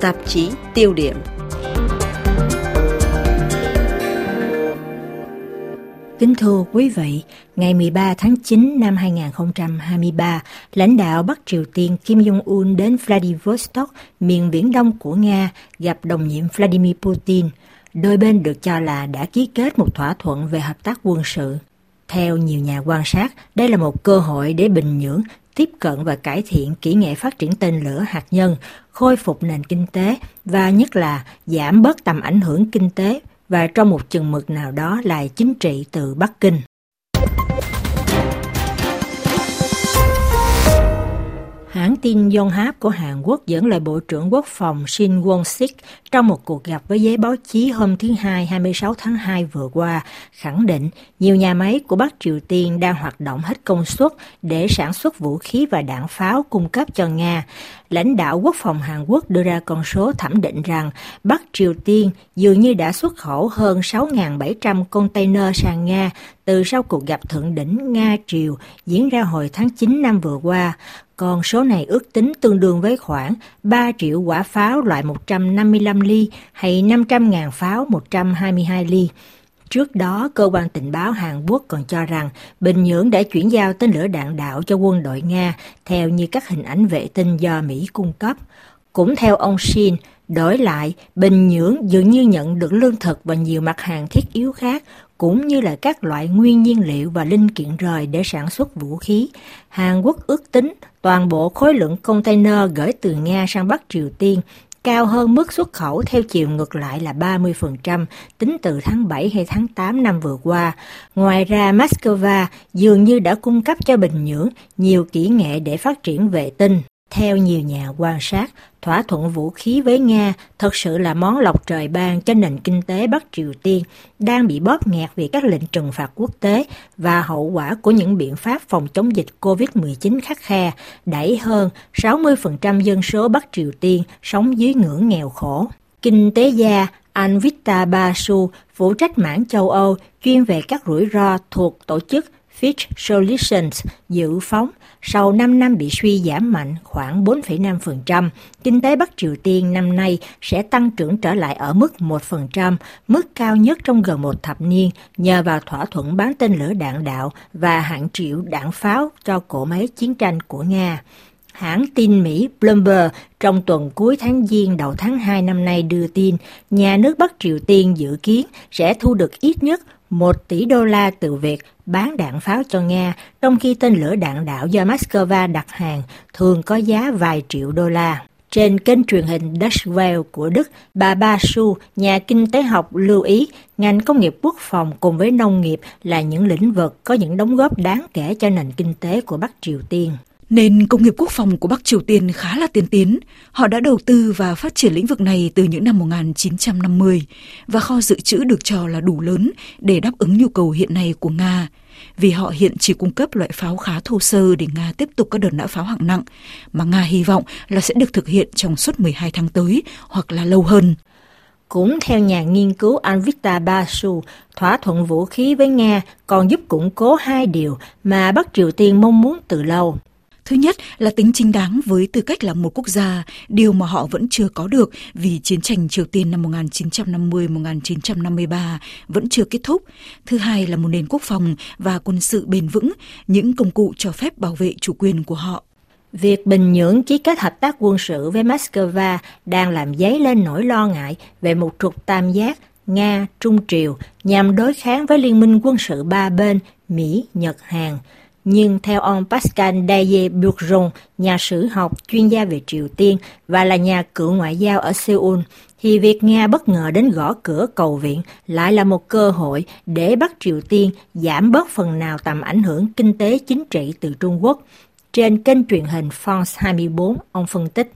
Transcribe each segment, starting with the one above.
Tạp chí tiêu điểm Kính thưa quý vị, ngày 13 tháng 9 năm 2023, lãnh đạo Bắc Triều Tiên Kim Jong-un đến Vladivostok, miền viễn đông của Nga, gặp đồng nhiệm Vladimir Putin. Đôi bên được cho là đã ký kết một thỏa thuận về hợp tác quân sự. Theo nhiều nhà quan sát, đây là một cơ hội để Bình Nhưỡng tiếp cận và cải thiện kỹ nghệ phát triển tên lửa hạt nhân, khôi phục nền kinh tế và nhất là giảm bớt tầm ảnh hưởng kinh tế và trong một chừng mực nào đó là chính trị từ Bắc Kinh. Hãng tin Yonhap của Hàn Quốc dẫn lời Bộ trưởng Quốc phòng Shin Won-sik trong một cuộc gặp với giới báo chí hôm thứ Hai 26 tháng 2 vừa qua, khẳng định nhiều nhà máy của Bắc Triều Tiên đang hoạt động hết công suất để sản xuất vũ khí và đạn pháo cung cấp cho Nga. Lãnh đạo Quốc phòng Hàn Quốc đưa ra con số thẩm định rằng Bắc Triều Tiên dường như đã xuất khẩu hơn 6.700 container sang Nga từ sau cuộc gặp thượng đỉnh Nga-Triều diễn ra hồi tháng 9 năm vừa qua. Con số này ước tính tương đương với khoảng 3 triệu quả pháo loại 155 ly hay 500.000 pháo 122 ly. Trước đó, cơ quan tình báo Hàn Quốc còn cho rằng Bình Nhưỡng đã chuyển giao tên lửa đạn đạo cho quân đội Nga theo như các hình ảnh vệ tinh do Mỹ cung cấp. Cũng theo ông Shin, đổi lại, Bình Nhưỡng dường như nhận được lương thực và nhiều mặt hàng thiết yếu khác cũng như là các loại nguyên nhiên liệu và linh kiện rời để sản xuất vũ khí. Hàn Quốc ước tính toàn bộ khối lượng container gửi từ Nga sang Bắc Triều Tiên cao hơn mức xuất khẩu theo chiều ngược lại là 30% tính từ tháng 7 hay tháng 8 năm vừa qua. Ngoài ra, Moscow dường như đã cung cấp cho Bình Nhưỡng nhiều kỹ nghệ để phát triển vệ tinh. Theo nhiều nhà quan sát, thỏa thuận vũ khí với Nga thật sự là món lọc trời ban cho nền kinh tế Bắc Triều Tiên đang bị bóp nghẹt vì các lệnh trừng phạt quốc tế và hậu quả của những biện pháp phòng chống dịch COVID-19 khắc khe, đẩy hơn 60% dân số Bắc Triều Tiên sống dưới ngưỡng nghèo khổ. Kinh tế gia Anvita Basu, phụ trách mảng châu Âu, chuyên về các rủi ro thuộc tổ chức Fitch Solutions dự phóng sau 5 năm bị suy giảm mạnh khoảng 4,5%, kinh tế Bắc Triều Tiên năm nay sẽ tăng trưởng trở lại ở mức 1%, mức cao nhất trong gần một thập niên nhờ vào thỏa thuận bán tên lửa đạn đạo và hạn triệu đạn pháo cho cỗ máy chiến tranh của Nga. Hãng tin Mỹ Bloomberg trong tuần cuối tháng Giêng đầu tháng 2 năm nay đưa tin, nhà nước Bắc Triều Tiên dự kiến sẽ thu được ít nhất 1 tỷ đô la từ việc bán đạn pháo cho Nga, trong khi tên lửa đạn đạo do Moscow đặt hàng thường có giá vài triệu đô la. Trên kênh truyền hình Deutsche Welle của Đức, bà Ba Su, nhà kinh tế học lưu ý ngành công nghiệp quốc phòng cùng với nông nghiệp là những lĩnh vực có những đóng góp đáng kể cho nền kinh tế của Bắc Triều Tiên. Nền công nghiệp quốc phòng của Bắc Triều Tiên khá là tiên tiến. Họ đã đầu tư và phát triển lĩnh vực này từ những năm 1950 và kho dự trữ được cho là đủ lớn để đáp ứng nhu cầu hiện nay của Nga. Vì họ hiện chỉ cung cấp loại pháo khá thô sơ để Nga tiếp tục các đợt nã pháo hạng nặng, mà Nga hy vọng là sẽ được thực hiện trong suốt 12 tháng tới hoặc là lâu hơn. Cũng theo nhà nghiên cứu Anvita Basu, thỏa thuận vũ khí với Nga còn giúp củng cố hai điều mà Bắc Triều Tiên mong muốn từ lâu. Thứ nhất là tính chính đáng với tư cách là một quốc gia, điều mà họ vẫn chưa có được vì chiến tranh Triều Tiên năm 1950-1953 vẫn chưa kết thúc. Thứ hai là một nền quốc phòng và quân sự bền vững, những công cụ cho phép bảo vệ chủ quyền của họ. Việc Bình Nhưỡng ký kết hợp tác quân sự với Moscow đang làm dấy lên nỗi lo ngại về một trục tam giác Nga, Trung Triều nhằm đối kháng với liên minh quân sự ba bên Mỹ, Nhật, Hàn. Nhưng theo ông Pascal Daye Bourgeon, nhà sử học, chuyên gia về Triều Tiên và là nhà cựu ngoại giao ở Seoul, thì việc Nga bất ngờ đến gõ cửa cầu viện lại là một cơ hội để Bắc Triều Tiên giảm bớt phần nào tầm ảnh hưởng kinh tế chính trị từ Trung Quốc. Trên kênh truyền hình France 24, ông phân tích.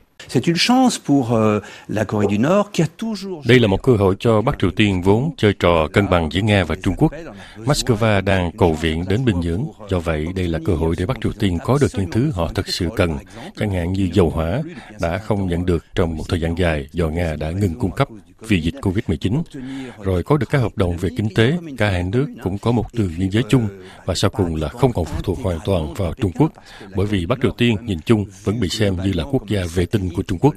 Đây là một cơ hội cho Bắc Triều Tiên vốn chơi trò cân bằng giữa Nga và Trung Quốc. Moscow đang cầu viện đến Bình Nhưỡng, do vậy đây là cơ hội để Bắc Triều Tiên có được những thứ họ thực sự cần, chẳng hạn như dầu hỏa đã không nhận được trong một thời gian dài do Nga đã ngừng cung cấp vì dịch COVID-19. Rồi có được các hợp đồng về kinh tế, cả hai nước cũng có một đường biên giới chung và sau cùng là không còn phụ thuộc hoàn toàn vào Trung Quốc, bởi vì Bắc Triều Tiên nhìn chung vẫn bị xem như là quốc gia vệ tinh của Trung Quốc.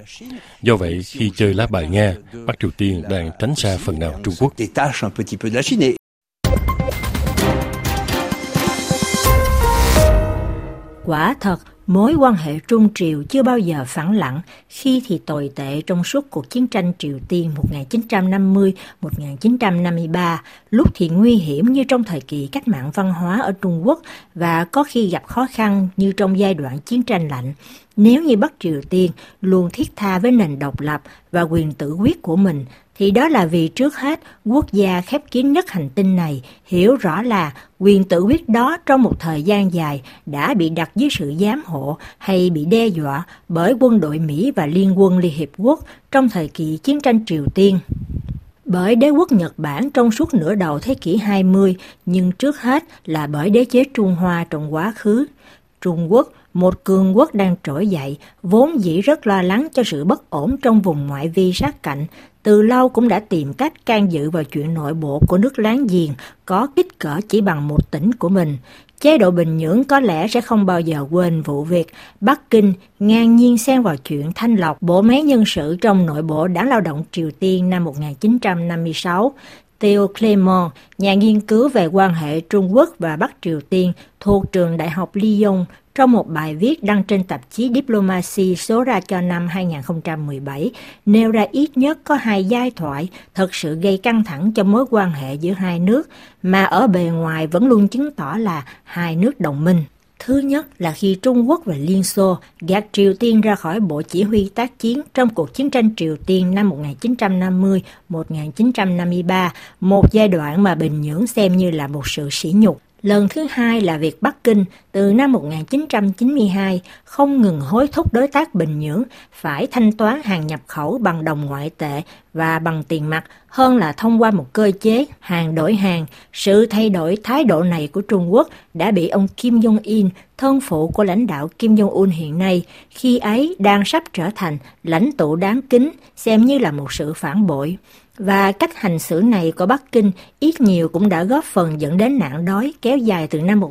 Do vậy, khi chơi lá bài Nga, Bắc Triều Tiên đang tránh xa phần nào Trung Quốc. Quả thật, mối quan hệ Trung Triều chưa bao giờ phẳng lặng, khi thì tồi tệ trong suốt cuộc chiến tranh Triều Tiên 1950-1953, lúc thì nguy hiểm như trong thời kỳ cách mạng văn hóa ở Trung Quốc và có khi gặp khó khăn như trong giai đoạn chiến tranh lạnh. Nếu như Bắc Triều Tiên luôn thiết tha với nền độc lập và quyền tự quyết của mình, thì đó là vì trước hết quốc gia khép kín nhất hành tinh này hiểu rõ là quyền tự quyết đó trong một thời gian dài đã bị đặt dưới sự giám hộ hay bị đe dọa bởi quân đội Mỹ và Liên quân Liên Hiệp Quốc trong thời kỳ chiến tranh Triều Tiên. Bởi đế quốc Nhật Bản trong suốt nửa đầu thế kỷ 20, nhưng trước hết là bởi đế chế Trung Hoa trong quá khứ. Trung Quốc một cường quốc đang trỗi dậy, vốn dĩ rất lo lắng cho sự bất ổn trong vùng ngoại vi sát cạnh, từ lâu cũng đã tìm cách can dự vào chuyện nội bộ của nước láng giềng có kích cỡ chỉ bằng một tỉnh của mình. Chế độ Bình Nhưỡng có lẽ sẽ không bao giờ quên vụ việc Bắc Kinh ngang nhiên xen vào chuyện thanh lọc bộ máy nhân sự trong nội bộ đảng lao động Triều Tiên năm 1956. Theo Clement, nhà nghiên cứu về quan hệ Trung Quốc và Bắc Triều Tiên thuộc trường Đại học Lyon, trong một bài viết đăng trên tạp chí Diplomacy số ra cho năm 2017, nêu ra ít nhất có hai giai thoại thật sự gây căng thẳng cho mối quan hệ giữa hai nước, mà ở bề ngoài vẫn luôn chứng tỏ là hai nước đồng minh. Thứ nhất là khi Trung Quốc và Liên Xô gạt Triều Tiên ra khỏi Bộ Chỉ huy tác chiến trong cuộc chiến tranh Triều Tiên năm 1950-1953, một giai đoạn mà Bình Nhưỡng xem như là một sự sỉ nhục. Lần thứ hai là việc Bắc Kinh từ năm 1992 không ngừng hối thúc đối tác Bình Nhưỡng phải thanh toán hàng nhập khẩu bằng đồng ngoại tệ và bằng tiền mặt hơn là thông qua một cơ chế hàng đổi hàng. Sự thay đổi thái độ này của Trung Quốc đã bị ông Kim Jong-un, thân phụ của lãnh đạo Kim Jong-un hiện nay, khi ấy đang sắp trở thành lãnh tụ đáng kính, xem như là một sự phản bội. Và cách hành xử này của Bắc Kinh ít nhiều cũng đã góp phần dẫn đến nạn đói kéo dài từ năm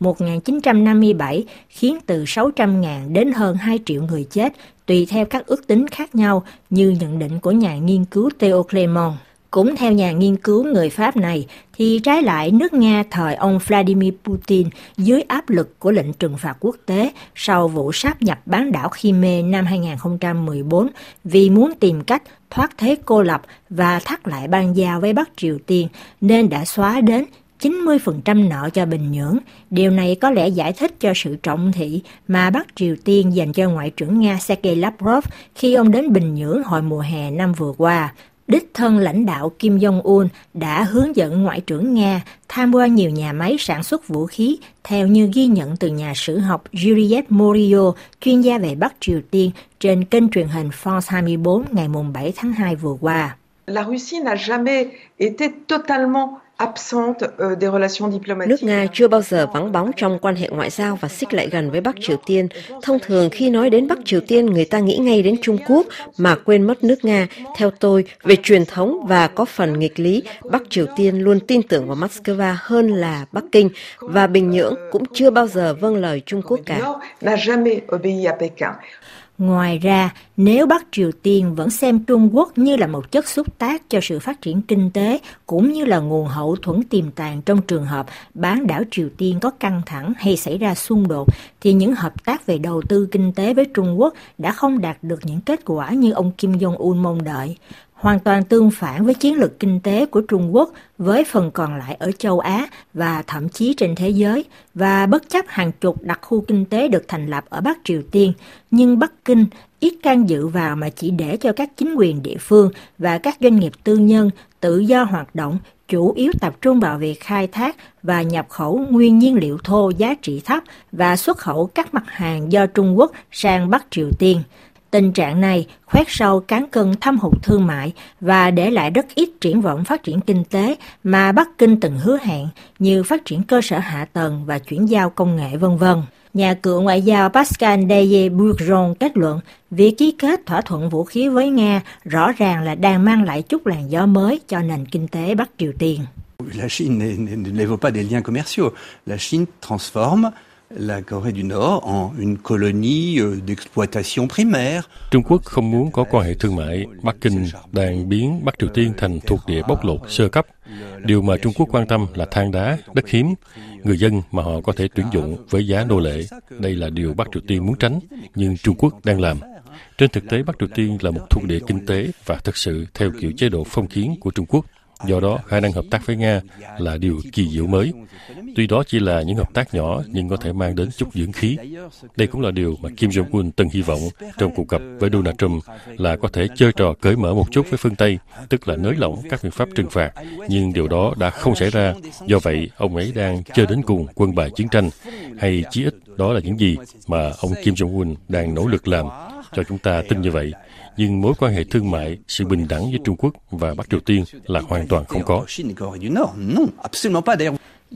1954-1957, khiến từ 600.000 đến hơn 2 triệu người chết, tùy theo các ước tính khác nhau như nhận định của nhà nghiên cứu Theo Clement. Cũng theo nhà nghiên cứu người Pháp này, thì trái lại nước Nga thời ông Vladimir Putin dưới áp lực của lệnh trừng phạt quốc tế sau vụ sáp nhập bán đảo Crimea năm 2014 vì muốn tìm cách thoát thế cô lập và thắt lại ban giao với Bắc Triều Tiên nên đã xóa đến 90% nợ cho Bình Nhưỡng. Điều này có lẽ giải thích cho sự trọng thị mà Bắc Triều Tiên dành cho Ngoại trưởng Nga Sergei Lavrov khi ông đến Bình Nhưỡng hồi mùa hè năm vừa qua. Đích thân lãnh đạo Kim Jong-un đã hướng dẫn Ngoại trưởng Nga tham quan nhiều nhà máy sản xuất vũ khí, theo như ghi nhận từ nhà sử học Juliet Morio, chuyên gia về Bắc Triều Tiên, trên kênh truyền hình France 24 ngày 7 tháng 2 vừa qua. La Russie n'a jamais été totalement Nước Nga chưa bao giờ vắng bóng trong quan hệ ngoại giao và xích lại gần với Bắc Triều Tiên. Thông thường khi nói đến Bắc Triều Tiên, người ta nghĩ ngay đến Trung Quốc mà quên mất nước Nga. Theo tôi, về truyền thống và có phần nghịch lý, Bắc Triều Tiên luôn tin tưởng vào Moscow hơn là Bắc Kinh và Bình Nhưỡng cũng chưa bao giờ vâng lời Trung Quốc cả. Ngoài ra, nếu Bắc Triều Tiên vẫn xem Trung Quốc như là một chất xúc tác cho sự phát triển kinh tế cũng như là nguồn hậu thuẫn tiềm tàng trong trường hợp bán đảo Triều Tiên có căng thẳng hay xảy ra xung đột, thì những hợp tác về đầu tư kinh tế với Trung Quốc đã không đạt được những kết quả như ông Kim Jong-un mong đợi. Hoàn toàn tương phản với chiến lược kinh tế của Trung Quốc với phần còn lại ở châu Á và thậm chí trên thế giới, và bất chấp hàng chục đặc khu kinh tế được thành lập ở Bắc Triều Tiên, nhưng Bắc Kinh ít can dự vào mà chỉ để cho các chính quyền địa phương và các doanh nghiệp tư nhân tự do hoạt động, chủ yếu tập trung vào việc khai thác và nhập khẩu nguyên nhiên liệu thô giá trị thấp và xuất khẩu các mặt hàng do Trung Quốc sang Bắc Triều Tiên. Tình trạng này khoét sâu cán cân thâm hụt thương mại và để lại rất ít triển vọng phát triển kinh tế mà Bắc Kinh từng hứa hẹn, như phát triển cơ sở hạ tầng và chuyển giao công nghệ, vân vân. Nhà cựu ngoại giao Pascal Deye Bourgeon kết luận việc ký kết thỏa thuận vũ khí với Nga rõ ràng là đang mang lại chút làn gió mới cho nền kinh tế Bắc Triều Tiên. La Chine n'évoque pas des liens commerciaux. La Chine transforme la Corée du Nord en une colonie euh, d'exploitation primaire. Trung Quốc không muốn có quan hệ thương mại. Bắc Kinh đang biến Bắc Triều Tiên thành thuộc địa bóc lột sơ cấp. Điều mà Trung Quốc quan tâm là than đá, đất hiếm, người dân mà họ có thể tuyển dụng với giá nô lệ. Đây là điều Bắc Triều Tiên muốn tránh, nhưng Trung Quốc đang làm. Trên thực tế, Bắc Triều Tiên là một thuộc địa kinh tế và thực sự theo kiểu chế độ phong kiến của Trung Quốc. Do đó, khả năng hợp tác với Nga là điều kỳ diệu mới. Tuy đó chỉ là những hợp tác nhỏ nhưng có thể mang đến chút dưỡng khí. Đây cũng là điều mà Kim Jong-un từng hy vọng trong cuộc gặp với Donald Trump là có thể chơi trò cởi mở một chút với phương Tây, tức là nới lỏng các biện pháp trừng phạt. Nhưng điều đó đã không xảy ra. Do vậy, ông ấy đang chơi đến cùng quân bài chiến tranh, hay chí ít đó là những gì mà ông Kim Jong-un đang nỗ lực làm cho chúng ta tin như vậy nhưng mối quan hệ thương mại, sự bình đẳng với Trung Quốc và Bắc Triều Tiên là hoàn toàn không có.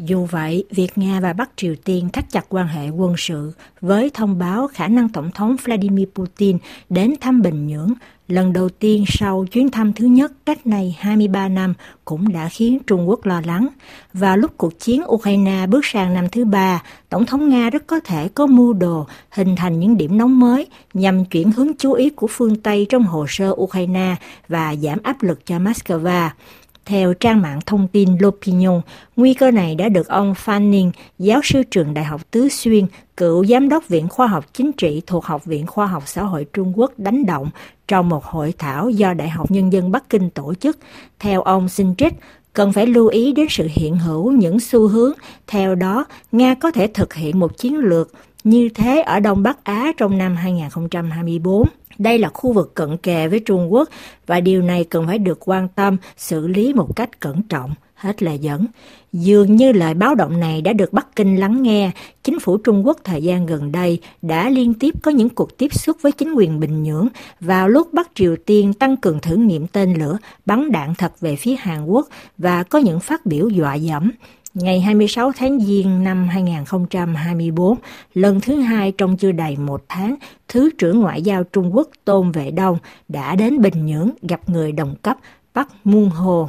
Dù vậy, việc Nga và Bắc Triều Tiên thắt chặt quan hệ quân sự với thông báo khả năng Tổng thống Vladimir Putin đến thăm Bình Nhưỡng lần đầu tiên sau chuyến thăm thứ nhất cách này 23 năm cũng đã khiến Trung Quốc lo lắng. Và lúc cuộc chiến Ukraine bước sang năm thứ ba, Tổng thống Nga rất có thể có mưu đồ hình thành những điểm nóng mới nhằm chuyển hướng chú ý của phương Tây trong hồ sơ Ukraine và giảm áp lực cho Moscow. Theo trang mạng thông tin L'Opinion, nguy cơ này đã được ông Fanning, giáo sư trường Đại học Tứ Xuyên, cựu giám đốc Viện Khoa học Chính trị thuộc Học viện Khoa học Xã hội Trung Quốc đánh động trong một hội thảo do Đại học Nhân dân Bắc Kinh tổ chức. Theo ông Sintrich, cần phải lưu ý đến sự hiện hữu những xu hướng. Theo đó, Nga có thể thực hiện một chiến lược như thế ở Đông Bắc Á trong năm 2024. Đây là khu vực cận kề với Trung Quốc và điều này cần phải được quan tâm, xử lý một cách cẩn trọng. Hết lời dẫn. Dường như lời báo động này đã được Bắc Kinh lắng nghe, chính phủ Trung Quốc thời gian gần đây đã liên tiếp có những cuộc tiếp xúc với chính quyền Bình Nhưỡng vào lúc Bắc Triều Tiên tăng cường thử nghiệm tên lửa bắn đạn thật về phía Hàn Quốc và có những phát biểu dọa dẫm. Ngày 26 tháng Giêng năm 2024, lần thứ hai trong chưa đầy một tháng, Thứ trưởng Ngoại giao Trung Quốc Tôn Vệ Đông đã đến Bình Nhưỡng gặp người đồng cấp Park Moon Ho.